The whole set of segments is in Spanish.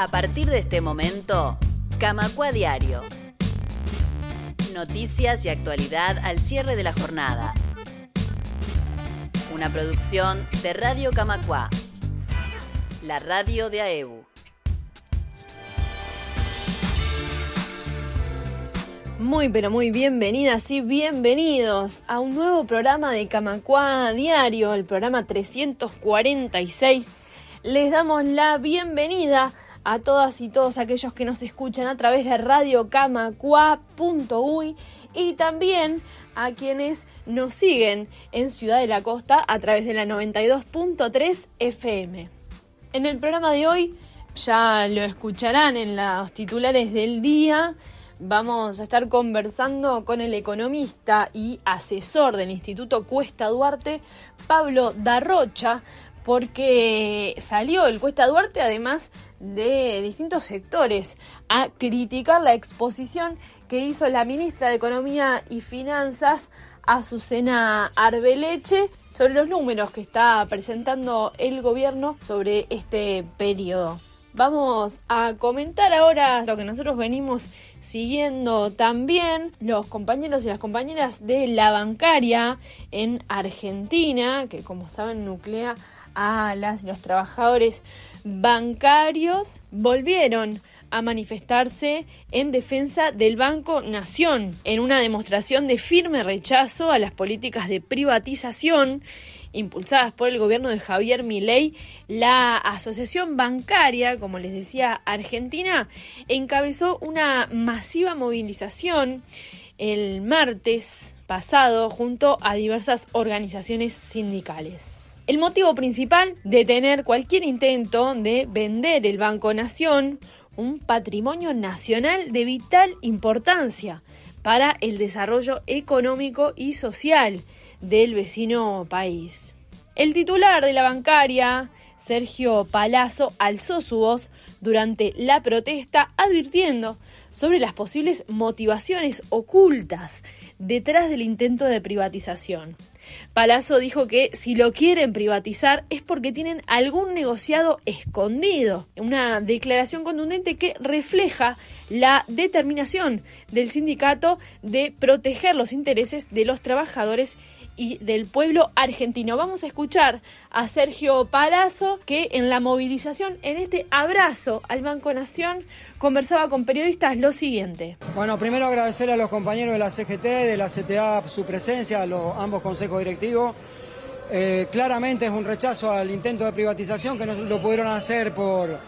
A partir de este momento, Camacua Diario. Noticias y actualidad al cierre de la jornada. Una producción de Radio Camacua, la radio de AEBU. Muy pero muy bienvenidas y bienvenidos a un nuevo programa de Camacua Diario, el programa 346. Les damos la bienvenida a todas y todos aquellos que nos escuchan a través de radiocamacua.uy y también a quienes nos siguen en Ciudad de la Costa a través de la 92.3 FM. En el programa de hoy ya lo escucharán en los titulares del día Vamos a estar conversando con el economista y asesor del Instituto Cuesta Duarte, Pablo Darrocha, porque salió el Cuesta Duarte, además de distintos sectores, a criticar la exposición que hizo la ministra de Economía y Finanzas, Azucena Arbeleche, sobre los números que está presentando el gobierno sobre este periodo. Vamos a comentar ahora lo que nosotros venimos siguiendo también los compañeros y las compañeras de la bancaria en Argentina, que como saben nuclea a las los trabajadores bancarios, volvieron a manifestarse en defensa del Banco Nación, en una demostración de firme rechazo a las políticas de privatización impulsadas por el gobierno de Javier Milei, la Asociación Bancaria, como les decía, Argentina, encabezó una masiva movilización el martes pasado junto a diversas organizaciones sindicales. El motivo principal, de tener cualquier intento de vender el Banco Nación, un patrimonio nacional de vital importancia para el desarrollo económico y social del vecino país. El titular de la bancaria, Sergio Palazzo, alzó su voz durante la protesta advirtiendo sobre las posibles motivaciones ocultas detrás del intento de privatización. Palazzo dijo que si lo quieren privatizar es porque tienen algún negociado escondido. Una declaración contundente que refleja la determinación del sindicato de proteger los intereses de los trabajadores y del pueblo argentino. Vamos a escuchar a Sergio Palazzo que en la movilización, en este abrazo al Banco Nación, conversaba con periodistas lo siguiente. Bueno, primero agradecer a los compañeros de la CGT, de la CTA, su presencia, a los ambos consejos directivos. Eh, claramente es un rechazo al intento de privatización que no lo pudieron hacer por,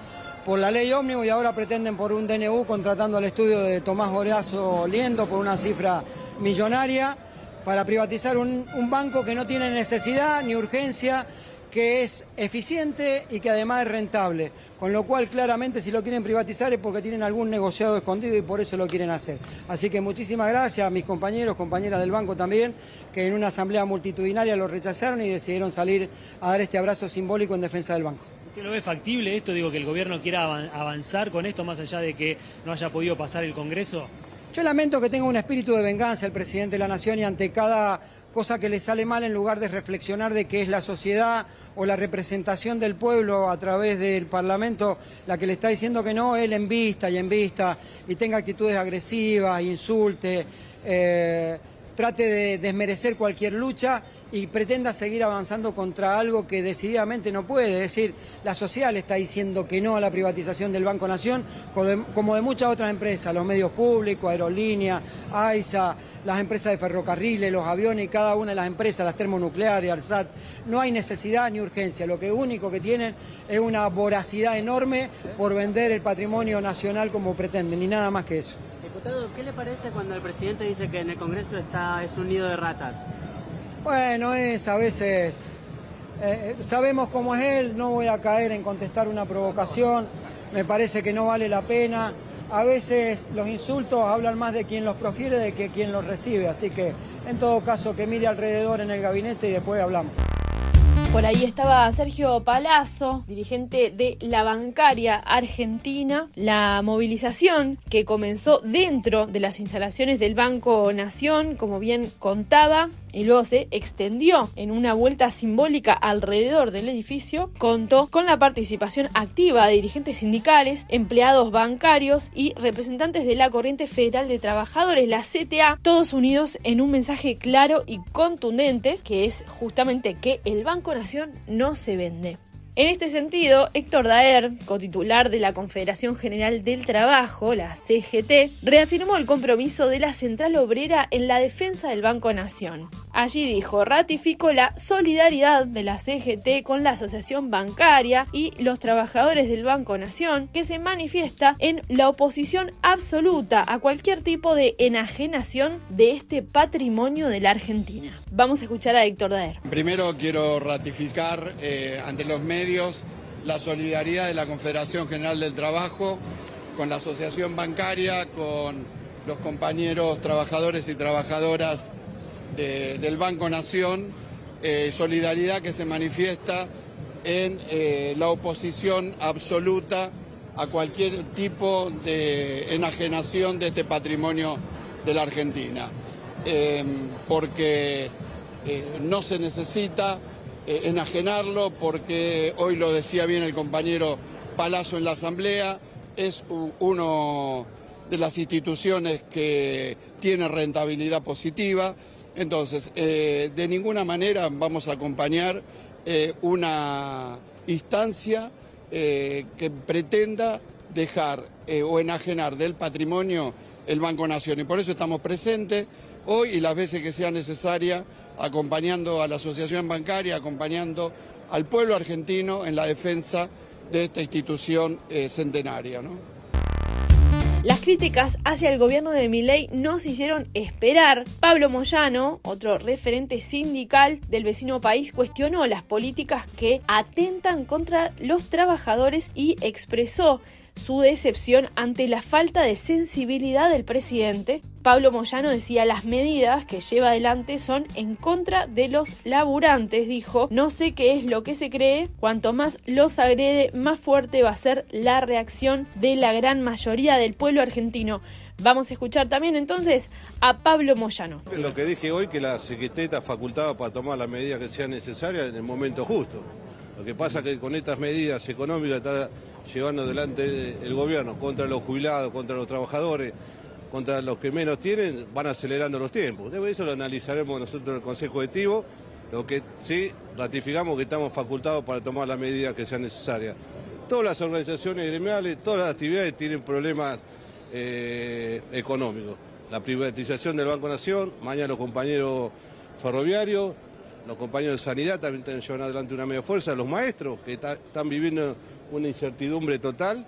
por la ley ómnibus y ahora pretenden por un DNU contratando al estudio de Tomás Horazo Liendo por una cifra millonaria para privatizar un, banco que no tiene necesidad ni urgencia, que es eficiente y que además es rentable. Con lo cual, claramente, si lo quieren privatizar es porque tienen algún negociado escondido y por eso lo quieren hacer. Así que muchísimas gracias a mis compañeros, compañeras del banco también, que en una asamblea multitudinaria lo rechazaron y decidieron salir a dar este abrazo simbólico en defensa del banco. ¿Usted lo ve factible esto? Digo, que el gobierno quiera avanzar con esto más allá de que no haya podido pasar el Congreso. Yo lamento que tenga un espíritu de venganza el presidente de la Nación y ante cada cosa que le sale mal, en lugar de reflexionar de que es la sociedad o la representación del pueblo a través del Parlamento la que le está diciendo que no, él en vista y en vista y tenga actitudes agresivas, insulte. Eh, trate de desmerecer cualquier lucha y pretenda seguir avanzando contra algo que decididamente no puede. Es decir, la sociedad le está diciendo que no a la privatización del Banco Nación, como de muchas otras empresas, los medios públicos, aerolíneas, AISA, las empresas de ferrocarriles, los aviones y cada una de las empresas, las termonucleares, ARSAT. No hay necesidad ni urgencia. Lo que único que tienen es una voracidad enorme por vender el patrimonio nacional como pretenden, ni nada más que eso. ¿Qué le parece cuando el presidente dice que en el Congreso está, es un nido de ratas? Bueno, es a veces... Eh, eh, sabemos cómo es él, no voy a caer en contestar una provocación, me parece que no vale la pena. A veces los insultos hablan más de quien los profiere de que quien los recibe, así que en todo caso que mire alrededor en el gabinete y después hablamos. Por ahí estaba Sergio Palazzo, dirigente de la bancaria argentina. La movilización que comenzó dentro de las instalaciones del Banco Nación, como bien contaba, y luego se extendió en una vuelta simbólica alrededor del edificio, contó con la participación activa de dirigentes sindicales, empleados bancarios y representantes de la Corriente Federal de Trabajadores, la CTA, todos unidos en un mensaje claro y contundente, que es justamente que el Banco Nación no se vende. En este sentido, Héctor Daer, cotitular de la Confederación General del Trabajo, la CGT, reafirmó el compromiso de la Central Obrera en la defensa del Banco Nación. Allí dijo, ratificó la solidaridad de la CGT con la Asociación Bancaria y los trabajadores del Banco Nación, que se manifiesta en la oposición absoluta a cualquier tipo de enajenación de este patrimonio de la Argentina. Vamos a escuchar a Héctor Daer. Primero quiero ratificar eh, ante los medios la solidaridad de la Confederación General del Trabajo con la Asociación Bancaria, con los compañeros trabajadores y trabajadoras del Banco Nación, eh, solidaridad que se manifiesta en eh, la oposición absoluta a cualquier tipo de enajenación de este patrimonio de la Argentina, eh, porque no se necesita enajenarlo porque hoy lo decía bien el compañero Palazzo en la Asamblea, es uno de las instituciones que tiene rentabilidad positiva. Entonces, eh, de ninguna manera vamos a acompañar eh, una instancia que pretenda dejar o enajenar del patrimonio el Banco Nación. Y por eso estamos presentes hoy y las veces que sea necesaria acompañando a la Asociación Bancaria, acompañando al pueblo argentino en la defensa de esta institución eh, centenaria. Las críticas hacia el gobierno de Milei no se hicieron esperar. Pablo Moyano, otro referente sindical del vecino país, cuestionó las políticas que atentan contra los trabajadores y expresó su decepción ante la falta de sensibilidad del presidente. Pablo Moyano decía las medidas que lleva adelante son en contra de los laburantes, dijo, no sé qué es lo que se cree, cuanto más los agrede, más fuerte va a ser la reacción de la gran mayoría del pueblo argentino. Vamos a escuchar también entonces a Pablo Moyano. Lo que dije hoy, que la Secretaría está facultada para tomar las medidas que sean necesarias en el momento justo. Lo que pasa es que con estas medidas económicas está llevando adelante el gobierno contra los jubilados, contra los trabajadores, contra los que menos tienen, van acelerando los tiempos. eso lo analizaremos nosotros en el Consejo Ejecutivo, lo que sí ratificamos que estamos facultados para tomar las medidas que sean necesarias. Todas las organizaciones gremiales, todas las actividades tienen problemas eh, económicos. La privatización del Banco Nación, mañana los compañeros ferroviarios, los compañeros de sanidad también están adelante una media fuerza, los maestros que están viviendo una incertidumbre total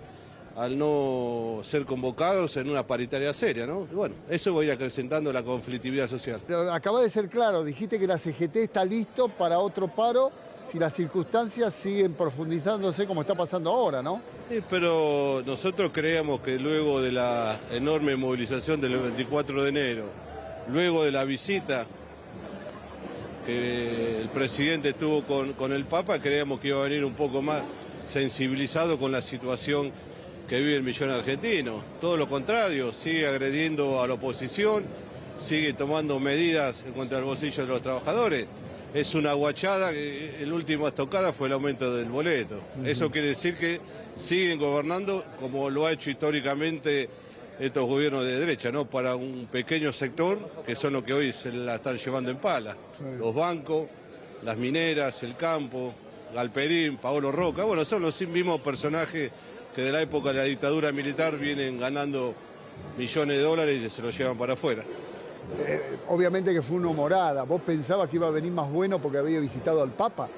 al no ser convocados en una paritaria seria, ¿no? Y bueno, eso va a ir acrecentando la conflictividad social. Acaba de ser claro, dijiste que la CGT está listo para otro paro si las circunstancias siguen profundizándose como está pasando ahora, ¿no? Sí, pero nosotros creemos que luego de la enorme movilización del 24 de enero, luego de la visita que el presidente tuvo con, con el Papa, creíamos que iba a venir un poco más sensibilizado con la situación que vive el millón argentino. Todo lo contrario, sigue agrediendo a la oposición, sigue tomando medidas en contra del bolsillo de los trabajadores. Es una guachada, el último estocada fue el aumento del boleto. Eso quiere decir que siguen gobernando como lo ha hecho históricamente estos gobiernos de derecha, ¿no? Para un pequeño sector, que son los que hoy se la están llevando en pala. Los bancos, las mineras, el campo, Galperín, Paolo Roca, bueno, son los mismos personajes que de la época de la dictadura militar vienen ganando millones de dólares y se los llevan para afuera. Eh, obviamente que fue una humorada. ¿Vos pensabas que iba a venir más bueno porque había visitado al Papa?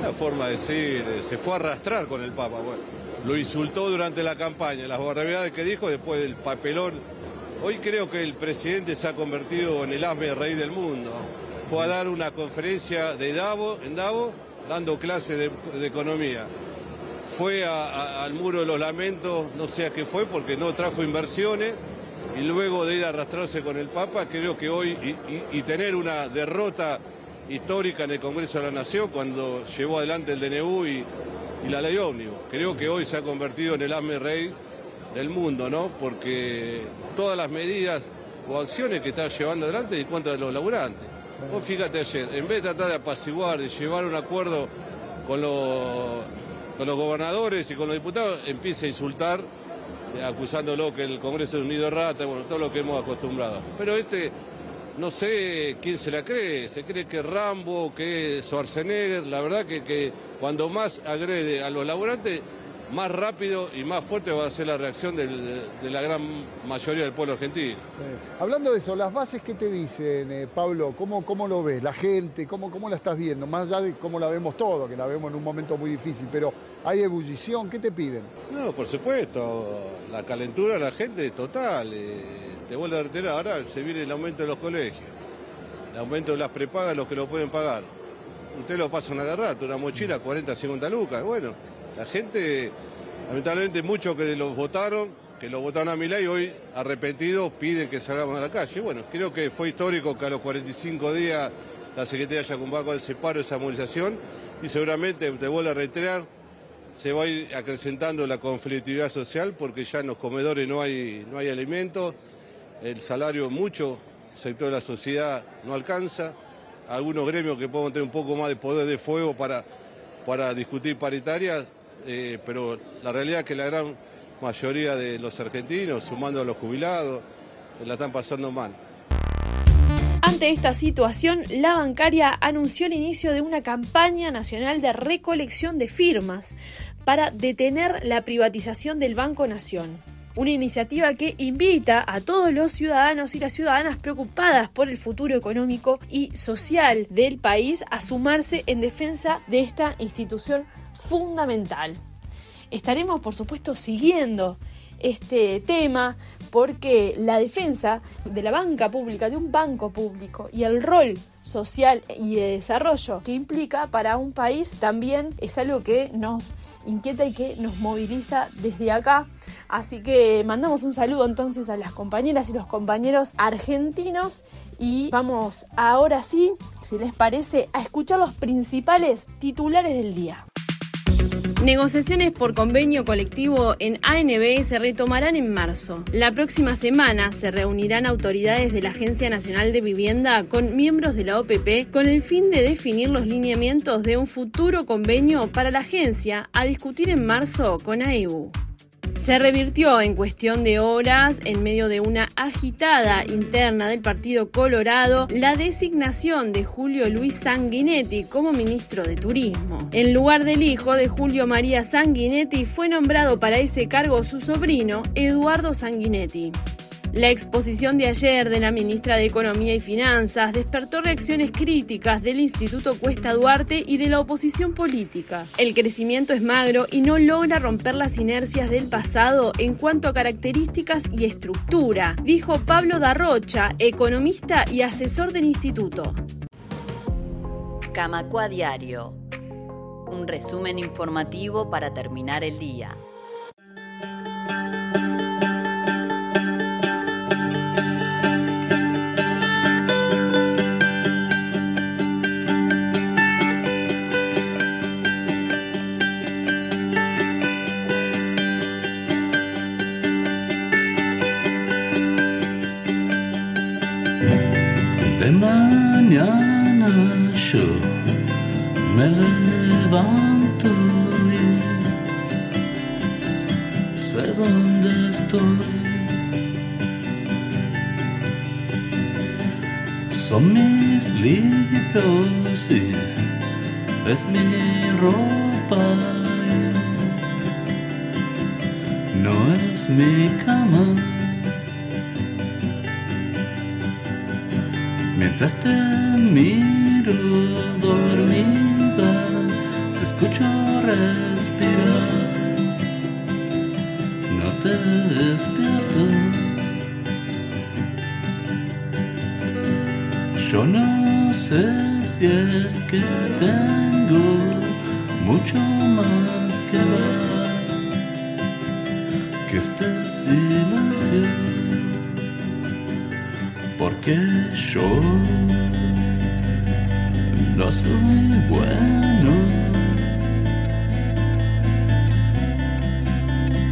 Una forma de decir, eh, se fue a arrastrar con el Papa. Bueno, lo insultó durante la campaña, las barbaridades que dijo después del papelón. Hoy creo que el presidente se ha convertido en el asme rey del mundo fue a dar una conferencia de Davo, en Davo, dando clases de, economía. Fue al muro de los lamentos, no sé a qué fue, porque no trajo inversiones, y luego de ir a arrastrarse con el Papa, creo que hoy y, tener una derrota histórica en el Congreso de la Nación cuando llevó adelante el DNU y, la ley ómnibus. Creo que hoy se ha convertido en el AME rey del mundo, ¿no? Porque todas las medidas o acciones que está llevando adelante en contra los laburantes. Vos fíjate ayer, en vez de tratar de apaciguar, de llevar un acuerdo con los, con los gobernadores y con los diputados, empieza a insultar acusándolo que el Congreso es un nido de rata, bueno, todo lo que hemos acostumbrado. Pero este, no sé quién se la cree, se cree que Rambo, que Schwarzenegger, la verdad que, que cuando más agrede a los laburantes, más rápido y más fuerte va a ser la reacción de la gran mayoría del pueblo argentino. Hablando de eso, las bases, ¿qué te dicen, eh, Pablo? ¿Cómo, ¿Cómo lo ves? La gente, ¿cómo, ¿cómo la estás viendo? Más allá de cómo la vemos todo, que la vemos en un momento muy difícil, pero ¿hay ebullición? ¿Qué te piden? No, por supuesto, la calentura de la gente es total. Eh, te vuelvo a reiterar, ahora se viene el aumento de los colegios, el aumento de las prepagas, los que lo pueden pagar. Usted lo pasa una de rato, una mochila, 40, 50 lucas, bueno la gente, lamentablemente muchos que los votaron, que lo votaron a mi ley, hoy arrepentidos piden que salgamos a la calle. Bueno, creo que fue histórico que a los 45 días la Secretaría haya convocado ese paro, esa movilización, y seguramente, te vuelvo a reiterar, se va a ir acrecentando la conflictividad social porque ya en los comedores no hay, no hay alimentos, el salario mucho sector de la sociedad no alcanza, algunos gremios que pueden tener un poco más de poder de fuego para, para discutir paritarias eh, pero la realidad es que la gran mayoría de los argentinos, sumando a los jubilados, la están pasando mal. Ante esta situación, la bancaria anunció el inicio de una campaña nacional de recolección de firmas para detener la privatización del Banco Nación. Una iniciativa que invita a todos los ciudadanos y las ciudadanas preocupadas por el futuro económico y social del país a sumarse en defensa de esta institución fundamental. Estaremos, por supuesto, siguiendo este tema porque la defensa de la banca pública, de un banco público y el rol social y de desarrollo que implica para un país también es algo que nos inquieta y que nos moviliza desde acá. Así que mandamos un saludo entonces a las compañeras y los compañeros argentinos y vamos ahora sí, si les parece, a escuchar los principales titulares del día. Negociaciones por convenio colectivo en ANB se retomarán en marzo. La próxima semana se reunirán autoridades de la Agencia Nacional de Vivienda con miembros de la OPP con el fin de definir los lineamientos de un futuro convenio para la agencia a discutir en marzo con AEU. Se revirtió en cuestión de horas, en medio de una agitada interna del Partido Colorado, la designación de Julio Luis Sanguinetti como ministro de Turismo. En lugar del hijo de Julio María Sanguinetti, fue nombrado para ese cargo su sobrino, Eduardo Sanguinetti. La exposición de ayer de la ministra de Economía y Finanzas despertó reacciones críticas del Instituto Cuesta Duarte y de la oposición política. El crecimiento es magro y no logra romper las inercias del pasado en cuanto a características y estructura, dijo Pablo Darrocha, economista y asesor del instituto. Camacua Diario. Un resumen informativo para terminar el día. Son mis libros y es mi ropa. No es mi cama. Mientras te miro mucho más que dar que este silencio. porque yo no soy bueno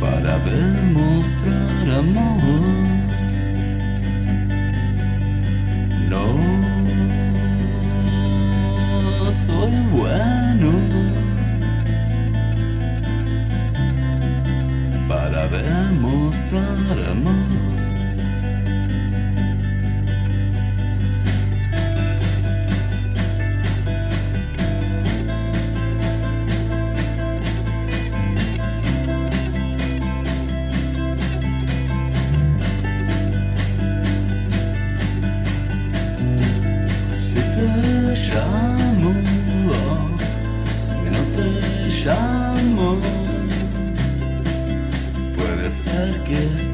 para demostrar amor. Demostrar amor. Si te llamo, no te llamo. Puede ser que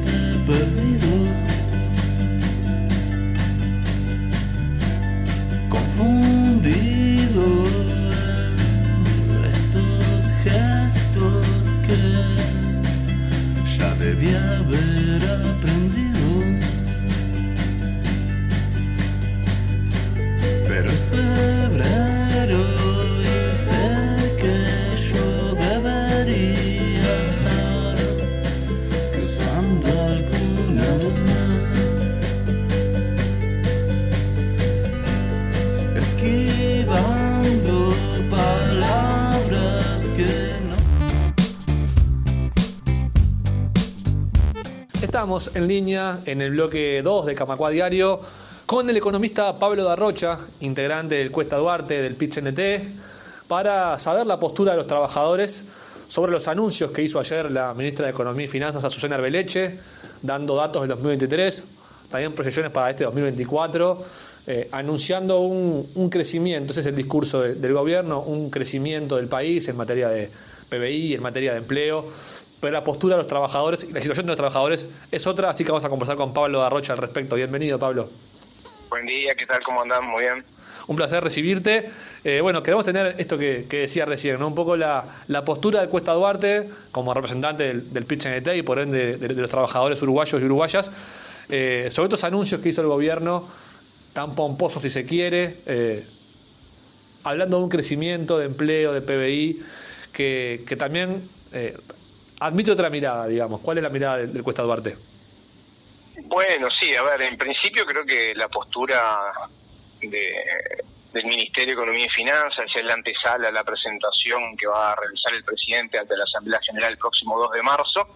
En línea en el bloque 2 de Camacua Diario con el economista Pablo Darrocha, integrante del Cuesta Duarte del PIT-NT, para saber la postura de los trabajadores sobre los anuncios que hizo ayer la ministra de Economía y Finanzas, Azucena Arbeleche, dando datos del 2023, también proyecciones para este 2024, eh, anunciando un, crecimiento, ese es el discurso de- del gobierno, un crecimiento del país en materia de PBI, en materia de empleo, pero la postura de los trabajadores y la situación de los trabajadores es otra, así que vamos a conversar con Pablo Darrocha al respecto. Bienvenido, Pablo. Buen día, ¿qué tal? ¿Cómo andán? Muy bien. Un placer recibirte. Eh, bueno, queremos tener esto que, que decía recién, ¿no? un poco la, la postura de Cuesta Duarte como representante del, del PIT-NT y por ende de, de los trabajadores uruguayos y uruguayas, eh, sobre estos anuncios que hizo el gobierno, tan pomposos si se quiere, eh, hablando de un crecimiento de empleo, de PBI, que, que también admite otra mirada, digamos. ¿Cuál es la mirada del, Cuesta Duarte? Bueno, sí, a ver, en principio creo que la postura de, del Ministerio de Economía y Finanzas es la antesala a la presentación que va a realizar el presidente ante la Asamblea General el próximo 2 de marzo.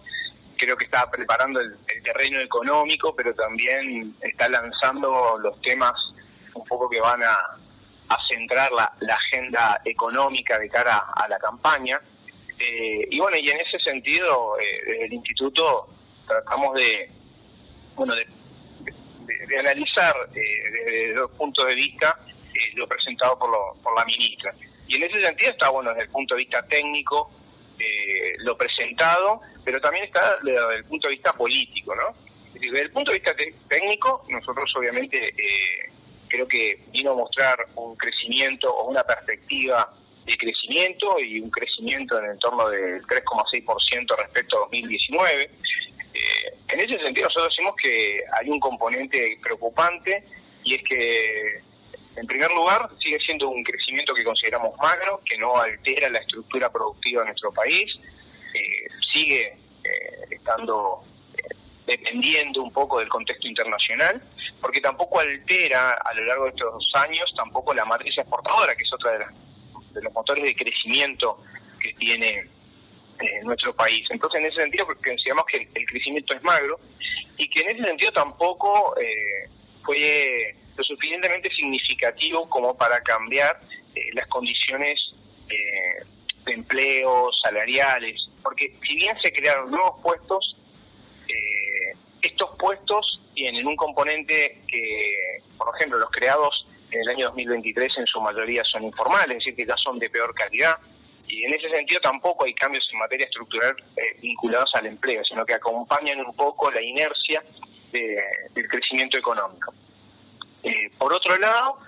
Creo que está preparando el, terreno económico, pero también está lanzando los temas un poco que van a, centrar la agenda económica de cara a la campaña. Eh, y bueno, y en ese sentido, eh, desde el instituto tratamos de, bueno, de, de- analizar eh, desde dos puntos de vista eh, lo presentado por, lo- por la ministra. Y en ese sentido está, bueno, desde el punto de vista técnico, eh, lo presentado, pero también está desde el punto de vista político, ¿no? Desde el punto de vista técnico, nosotros obviamente eh, creo que vino a mostrar un crecimiento o una perspectiva de crecimiento y un crecimiento en el torno del 3,6% respecto a 2019. Eh, en ese sentido nosotros decimos que hay un componente preocupante y es que en primer lugar sigue siendo un crecimiento que consideramos magro, que no altera la estructura productiva de nuestro país, eh, sigue eh, estando eh, dependiendo un poco del contexto internacional, porque tampoco altera a lo largo de estos años tampoco la matriz exportadora, que es otra de, las- de los motores de crecimiento que tiene eh, nuestro país. Entonces, en ese sentido, porque consideramos que el, crecimiento es magro y que en ese sentido tampoco eh, fue lo suficientemente significativo como para cambiar eh, las condiciones eh, de empleo, salariales, porque si bien se crearon nuevos puestos, estos puestos tienen un componente que, por ejemplo, los creados en el año 2023 en su mayoría son informales, es decir, que ya son de peor calidad, y en ese sentido tampoco hay cambios en materia estructural eh, vinculados al empleo, sino que acompañan un poco la inercia de- del crecimiento económico. Eh, por otro lado,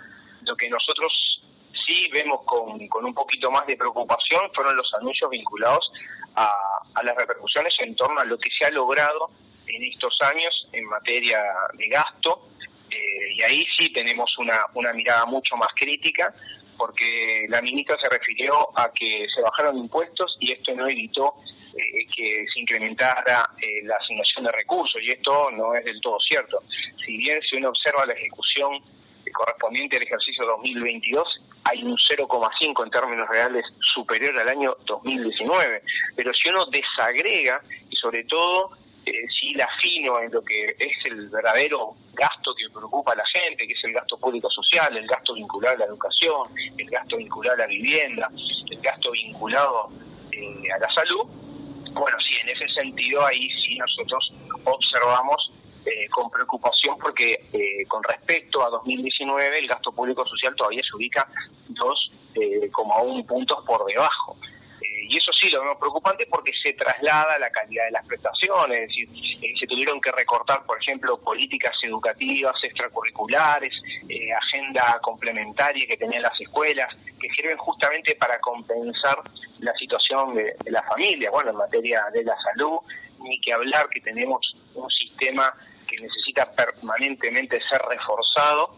lo que nosotros sí vemos con, un poquito más de preocupación fueron los anuncios vinculados a las repercusiones en torno a lo que se ha logrado en estos años en materia de gasto Eh, y ahí sí tenemos una, una mirada mucho más crítica, porque la ministra se refirió a que se bajaron impuestos y esto no evitó eh, que se incrementara eh, la asignación de recursos, y esto no es del todo cierto. Si bien si uno observa la ejecución correspondiente al ejercicio 2022, hay un 0,5 en términos reales superior al año 2019. Pero si uno desagrega y sobre todo eh, si la afino en lo que es el verdadero gasto que preocupa a la gente, que es el gasto público social, el gasto vinculado a la educación, el gasto vinculado a la vivienda, el gasto vinculado eh, a la salud, bueno, sí, en ese sentido ahí sí nosotros observamos eh, con preocupación porque eh, con respecto a 2019 el gasto público social todavía se ubica 2,1 puntos por debajo. Y eso sí lo vemos preocupante porque se traslada la calidad de las prestaciones, es decir, se tuvieron que recortar, por ejemplo, políticas educativas, extracurriculares, agenda complementaria que tenían las escuelas, que sirven justamente para compensar la situación de, de la familia, bueno, en materia de la salud, ni que hablar que tenemos un sistema que necesita permanentemente ser reforzado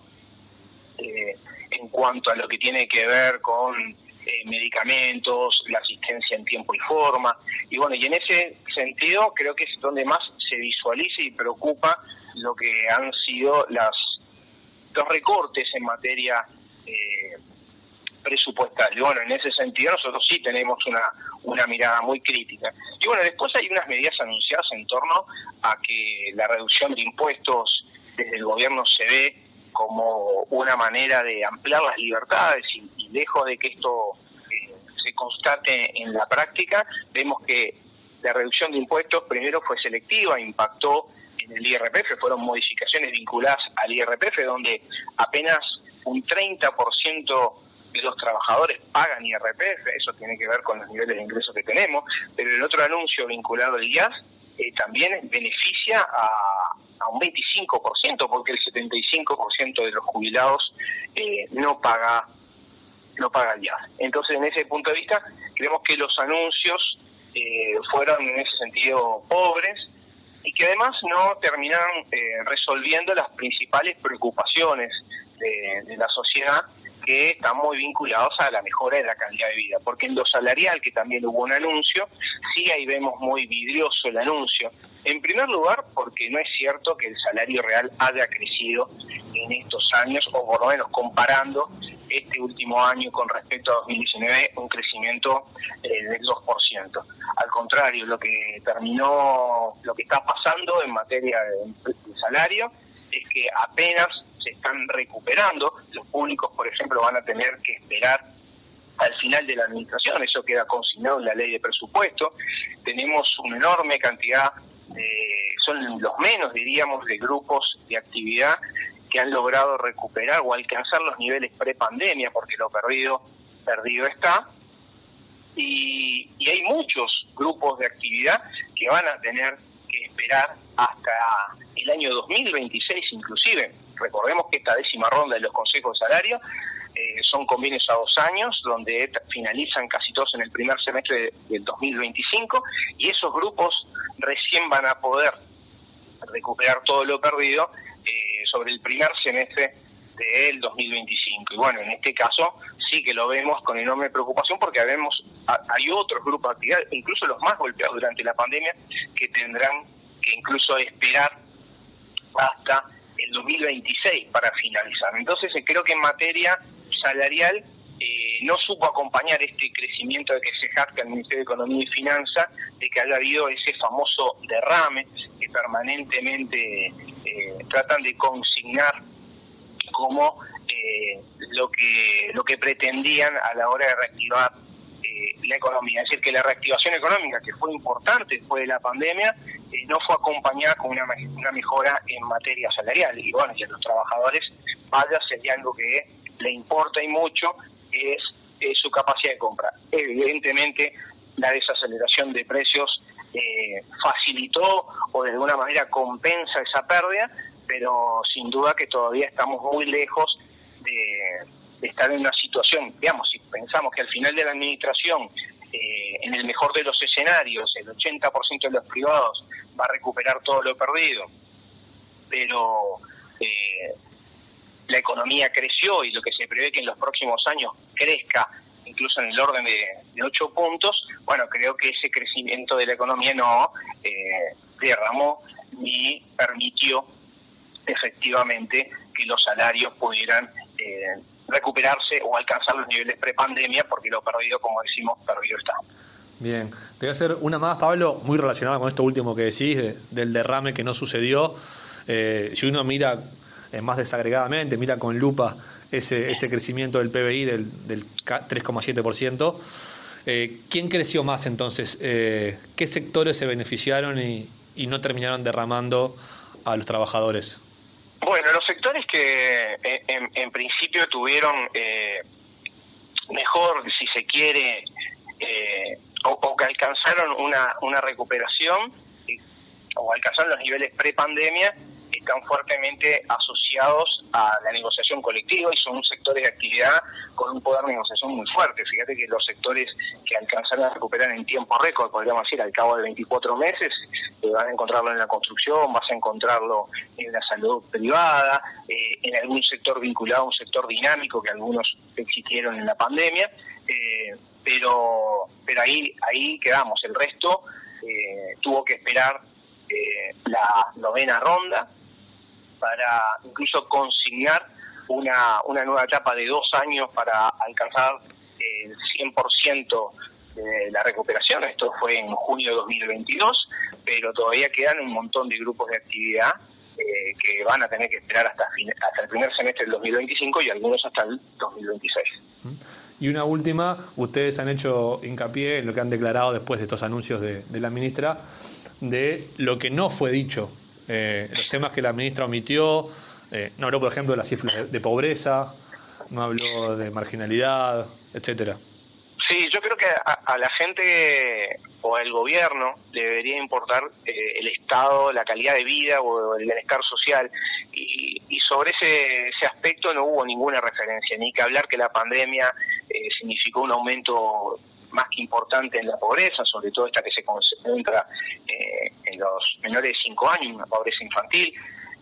eh, en cuanto a lo que tiene que ver con eh, medicamentos, la asistencia en tiempo y forma. Y bueno, y en ese sentido creo que es donde más se visualiza y preocupa lo que han sido las los recortes en materia eh, presupuestaria. Bueno, en ese sentido nosotros sí tenemos una, una mirada muy crítica. Y bueno, después hay unas medidas anunciadas en torno a que la reducción de impuestos desde el gobierno se ve como una manera de ampliar las libertades y, lejos de que esto eh, se constate en la práctica, vemos que la reducción de impuestos primero fue selectiva, impactó en el IRPF, fueron modificaciones vinculadas al IRPF, donde apenas un 30% de los trabajadores pagan IRPF, eso tiene que ver con los niveles de ingresos que tenemos, pero el otro anuncio vinculado al IAS eh, también beneficia a, un 25%, porque el 75% de los jubilados eh, no paga no paga el IAS. Entonces, en ese punto de vista, creemos que los anuncios eh, fueron en ese sentido pobres y que además no terminaron resolviendo las principales preocupaciones de la sociedad que están muy vinculados a la mejora de la calidad de vida, porque en lo salarial, que también hubo un anuncio, sí ahí vemos muy vidrioso el anuncio. En primer lugar, porque no es cierto que el salario real haya crecido en estos años, o por lo menos comparando este último año con respecto a 2019, un crecimiento eh, del 2%. Al contrario, lo que terminó, lo que está pasando en materia de salario es que apenas se están recuperando. Los públicos, por ejemplo, van a tener que esperar al final de la administración, eso queda consignado en la ley de presupuesto. Tenemos una enorme cantidad, de, son los menos, diríamos, de grupos de actividad que han logrado recuperar o alcanzar los niveles pre-pandemia, porque lo perdido, perdido está. Y, y hay muchos grupos de actividad que van a tener que esperar hasta el año 2026 inclusive Recordemos que esta décima ronda de los consejos de salario eh, son convenios a dos años, donde finalizan casi todos en el primer semestre del 2025, y esos grupos recién van a poder recuperar todo lo perdido eh, sobre el primer semestre del 2025. Y bueno, en este caso sí que lo vemos con enorme preocupación porque vemos, hay otros grupos de actividad, incluso los más golpeados durante la pandemia, que tendrán que incluso esperar hasta el 2026 para finalizar. Entonces eh, creo que en materia salarial eh, no supo acompañar este crecimiento de que se jacta el Ministerio de Economía y Finanzas, de que haya habido ese famoso derrame que permanentemente eh, tratan de consignar como lo que lo que pretendían a la hora de reactivar la economía. Es decir, que la reactivación económica, que fue importante después de la pandemia, eh, no fue acompañada con una, mejora en materia salarial. Y bueno, y a los trabajadores, vaya, sería algo que le importa y mucho, es, su capacidad de compra. Evidentemente, la desaceleración de precios eh, facilitó o de alguna manera compensa esa pérdida, pero sin duda que todavía estamos muy lejos de estar en una situación, digamos, si pensamos que al final de la administración, eh, en el mejor de los escenarios, el 80% de los privados va a recuperar todo lo perdido, pero eh, la economía creció y lo que se prevé que en los próximos años crezca incluso en el orden de, de 8 puntos, bueno, creo que ese crecimiento de la economía no eh, derramó ni permitió efectivamente que los salarios pudieran eh, recuperarse o alcanzar los niveles prepandemia, porque lo perdido, como decimos, perdido está. Bien, te voy a hacer una más, Pablo, muy relacionada con esto último que decís, de- del derrame que no sucedió. Eh, si uno mira eh, más desagregadamente, mira con lupa ese, ese crecimiento del PBI del, del ca- 3,7%, eh, ¿quién creció más entonces? Eh, ¿Qué sectores se beneficiaron y, y no terminaron derramando a los trabajadores? Bueno, los que eh, en, en principio tuvieron eh, mejor, si se quiere, eh, o, que alcanzaron una, una recuperación o alcanzaron los niveles pre-pandemia, están fuertemente asociados a la negociación colectiva y son sectores de actividad con un poder de negociación muy fuerte. Fíjate que los sectores que alcanzaron a recuperar en tiempo récord, podríamos decir, al cabo de 24 meses, eh, vas a encontrarlo en la construcción, vas a encontrarlo en la salud privada, eh, en algún sector vinculado a un sector dinámico que algunos existieron en la pandemia, eh, pero pero ahí ahí quedamos. El resto eh, tuvo que esperar eh, la novena ronda para incluso consignar una, una nueva etapa de dos años para alcanzar el 100% de la recuperación. Esto fue en junio de 2022, pero todavía quedan un montón de grupos de actividad eh, que van a tener que esperar hasta, hasta el primer semestre del 2025 y algunos hasta el 2026. Y una última, ustedes han hecho hincapié en lo que han declarado después de estos anuncios de la ministra, de lo que no fue dicho, eh, los temas que la ministra omitió, eh, no habló, por ejemplo, de las cifras de, pobreza, no habló de marginalidad, etcétera. Sí, yo creo que a, a la gente o al gobierno le debería importar eh, el estado, la calidad de vida o el bienestar social. Y, y sobre ese, ese aspecto no hubo ninguna referencia, ni que hablar que la pandemia eh, significó un aumento más que importante en la pobreza, sobre todo esta que se concentra eh, en los menores de 5 años, una pobreza infantil.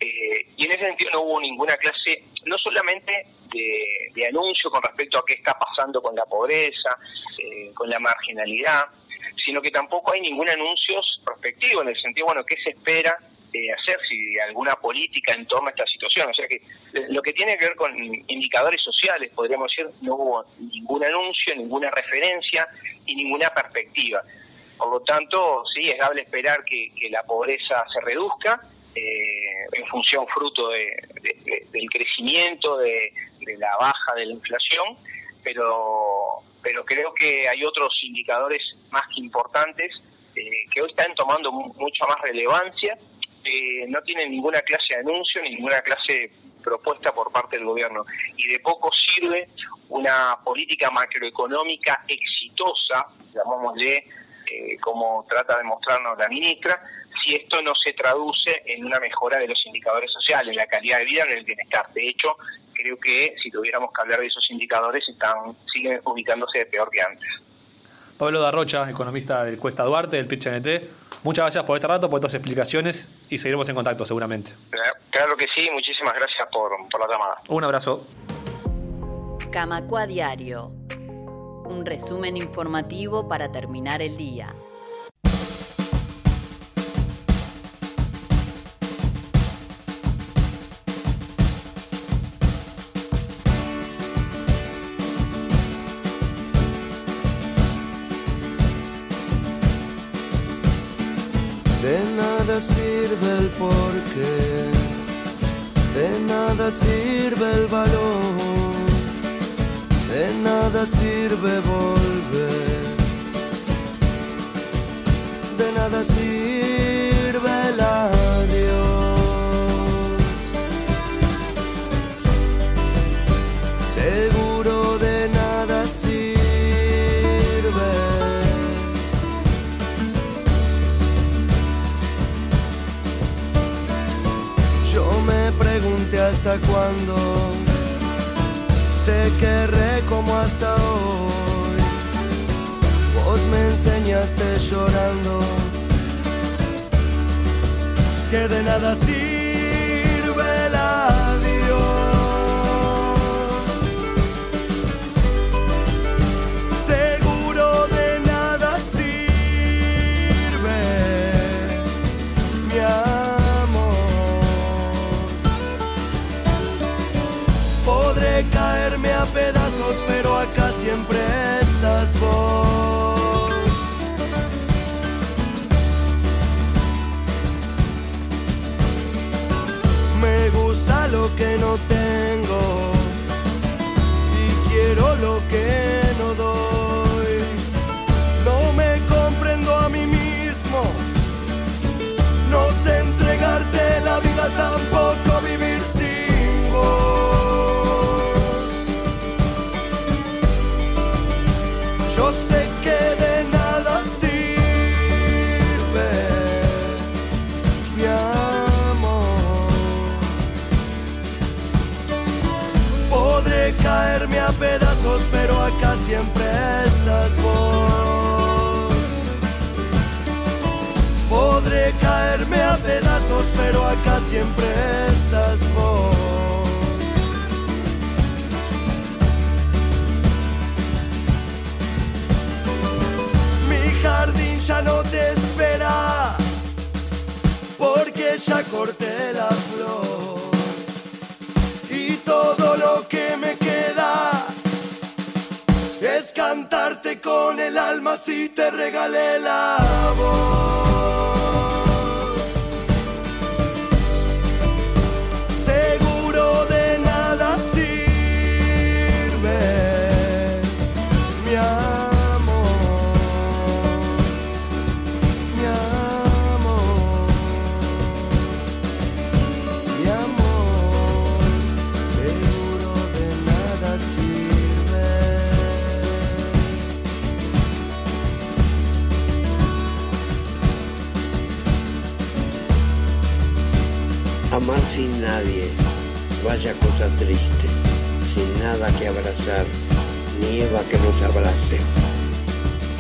Eh, y en ese sentido no hubo ninguna clase, no solamente de, de anuncio con respecto a qué está pasando con la pobreza, eh, con la marginalidad, sino que tampoco hay ningún anuncio prospectivo en el sentido, bueno, qué se espera eh, hacer si alguna política en torno a esta situación. O sea que eh, lo que tiene que ver con indicadores sociales, podríamos decir, no hubo ningún anuncio, ninguna referencia y ninguna perspectiva. Por lo tanto, sí, es dable esperar que, la pobreza se reduzca eh, en función fruto de, de- de- del crecimiento, de, de la baja de la inflación, pero, pero creo que hay otros indicadores más que importantes eh, que hoy están tomando mu- mucha más relevancia, eh, no tienen ninguna clase de anuncio, ni ninguna clase propuesta por parte del gobierno. Y de poco sirve una política macroeconómica exitosa, llamémosle eh, como trata de mostrarnos la ministra, si esto no se traduce en una mejora de los indicadores sociales, la calidad de vida, en el bienestar. De hecho, creo que si tuviéramos que hablar de esos indicadores, están siguen ubicándose de peor que antes. Pablo Darrocha, economista del Cuesta Duarte, del PIT-NT, muchas gracias por este rato, por estas explicaciones y seguiremos en contacto seguramente. Claro que sí, muchísimas gracias por, por la llamada. Un abrazo. Camacua Diario. Un resumen informativo para terminar el día. Sirve el porqué, de nada sirve el valor, de nada sirve volver, de nada sirve hasta te querré como hasta hoy. Vos me enseñaste llorando que de nada sirve siempre estás vos. Porque ya corté la flor. Y todo lo que me queda es cantarte con el alma si te regalé la voz. Amar sin nadie, vaya cosa triste, sin nada que abrazar, ni Eva que nos abrace.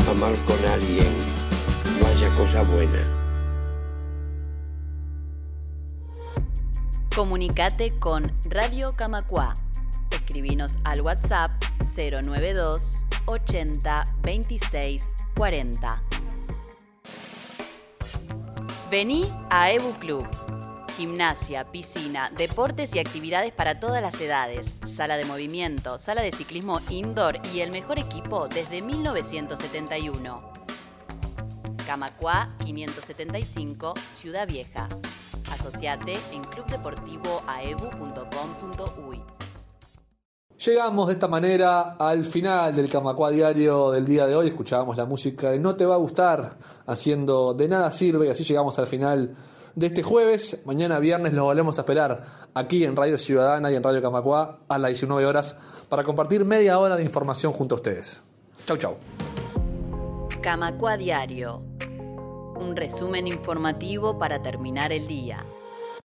Amar con alguien, vaya cosa buena. Comunicate con Radio Camacua. Escribinos al WhatsApp 092 80 26 40. Vení a Ebu Club. Gimnasia, piscina, deportes y actividades para todas las edades, sala de movimiento, sala de ciclismo indoor y el mejor equipo desde 1971. Camacua 575, Ciudad Vieja. Asociate en clubdeportivoaebu.com.uy. Llegamos de esta manera al final del Camacua Diario del día de hoy. Escuchábamos la música de No Te Va a Gustar, haciendo De Nada Sirve, y así llegamos al final de este jueves. Mañana viernes los volvemos a esperar aquí en Radio Ciudadana y en Radio Camacua a las 19 horas para compartir media hora de información junto a ustedes. Chau, chau. Camacua Diario. Un resumen informativo para terminar el día.